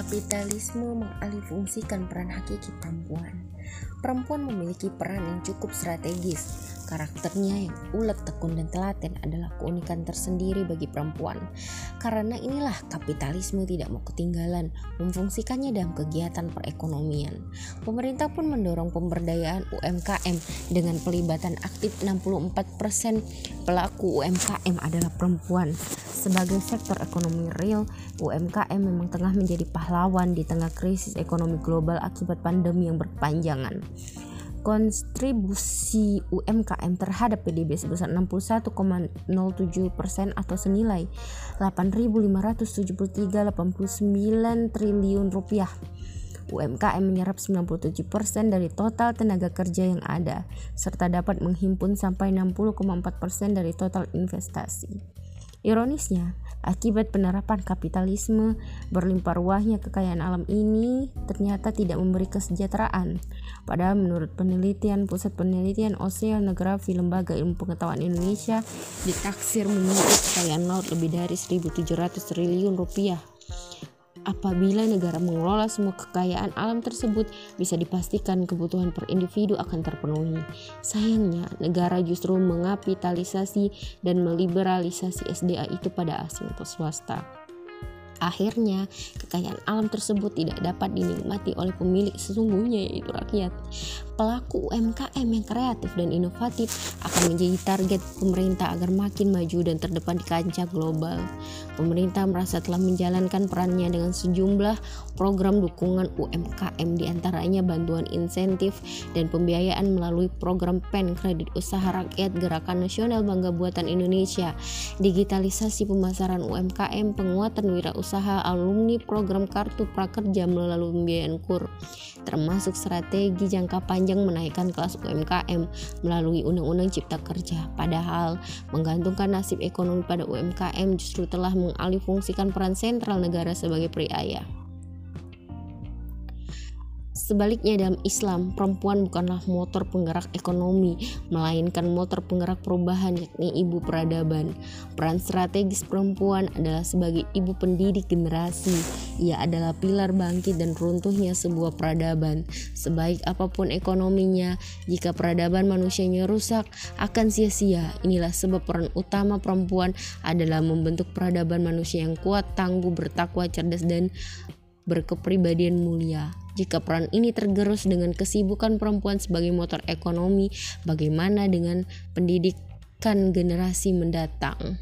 Kapitalisme mengalihfungsikan peran hakiki perempuan. Perempuan memiliki peran yang cukup strategis. Karakternya yang ulet, tekun, dan telaten adalah keunikan tersendiri bagi perempuan. Karena inilah kapitalisme tidak mau ketinggalan memfungsikannya dalam kegiatan perekonomian. Pemerintah pun mendorong pemberdayaan UMKM dengan pelibatan aktif 64% pelaku UMKM adalah perempuan. Sebagai sektor ekonomi real, UMKM memang tengah menjadi pahlawan di tengah krisis ekonomi global akibat pandemi yang berkepanjangan kontribusi UMKM terhadap PDB sebesar 61,07 persen atau senilai 8.573,89 triliun rupiah. UMKM menyerap 97% dari total tenaga kerja yang ada, serta dapat menghimpun sampai 60,4% dari total investasi. Ironisnya, akibat penerapan kapitalisme, berlimpah ruahnya kekayaan alam ini ternyata tidak memberi kesejahteraan. Padahal menurut penelitian Pusat Penelitian Oceanografi Lembaga Ilmu Pengetahuan Indonesia ditaksir memiliki kekayaan laut lebih dari 1.700 triliun rupiah. Apabila negara mengelola semua kekayaan alam tersebut, bisa dipastikan kebutuhan per individu akan terpenuhi. Sayangnya, negara justru mengapitalisasi dan meliberalisasi SDA itu pada asing atau swasta. Akhirnya, kekayaan alam tersebut tidak dapat dinikmati oleh pemilik sesungguhnya yaitu rakyat. Pelaku UMKM yang kreatif dan inovatif akan menjadi target pemerintah agar makin maju dan terdepan di kancah global. Pemerintah merasa telah menjalankan perannya dengan sejumlah program dukungan UMKM di antaranya bantuan insentif dan pembiayaan melalui program PEN Kredit Usaha Rakyat Gerakan Nasional Bangga Buatan Indonesia, digitalisasi pemasaran UMKM, penguatan wirausaha usaha alumni program kartu prakerja melalui pembiayaan KUR, termasuk strategi jangka panjang menaikkan kelas UMKM melalui Undang-Undang Cipta Kerja. Padahal menggantungkan nasib ekonomi pada UMKM justru telah mengalihfungsikan peran sentral negara sebagai periaya. Sebaliknya dalam Islam, perempuan bukanlah motor penggerak ekonomi, melainkan motor penggerak perubahan yakni ibu peradaban. Peran strategis perempuan adalah sebagai ibu pendidik generasi. Ia adalah pilar bangkit dan runtuhnya sebuah peradaban. Sebaik apa pun ekonominya, jika peradaban manusianya rusak, akan sia-sia. Inilah sebab peran utama perempuan adalah membentuk peradaban manusia yang kuat, tangguh, bertakwa, cerdas, dan berkepribadian mulia. Jika peran ini tergerus dengan kesibukan perempuan sebagai motor ekonomi, bagaimana dengan pendidikan generasi mendatang?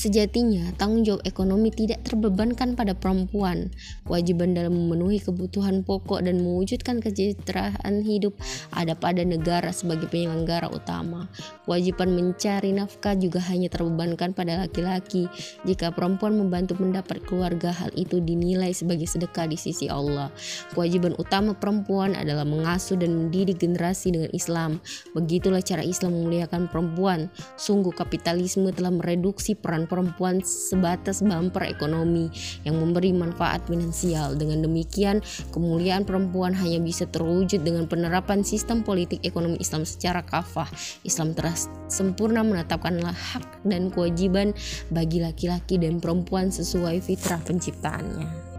Sejatinya, tanggung jawab ekonomi tidak terbebankan pada perempuan. Kewajiban dalam memenuhi kebutuhan pokok dan mewujudkan kesejahteraan hidup ada pada negara sebagai penyelenggara utama. Kewajiban mencari nafkah juga hanya terbebankan pada laki-laki. Jika perempuan membantu mendapat keluarga, hal itu dinilai sebagai sedekah di sisi Allah. Kewajiban utama perempuan adalah mengasuh dan mendidik generasi dengan Islam. Begitulah cara Islam memuliakan perempuan. Sungguh kapitalisme telah mereduksi peran perempuan sebatas bumper ekonomi yang memberi manfaat finansial. Dengan demikian, kemuliaan perempuan hanya bisa terwujud dengan penerapan sistem politik ekonomi Islam secara kafah. Islam telah sempurna menetapkanlah hak dan kewajiban bagi laki-laki dan perempuan sesuai fitrah penciptaannya.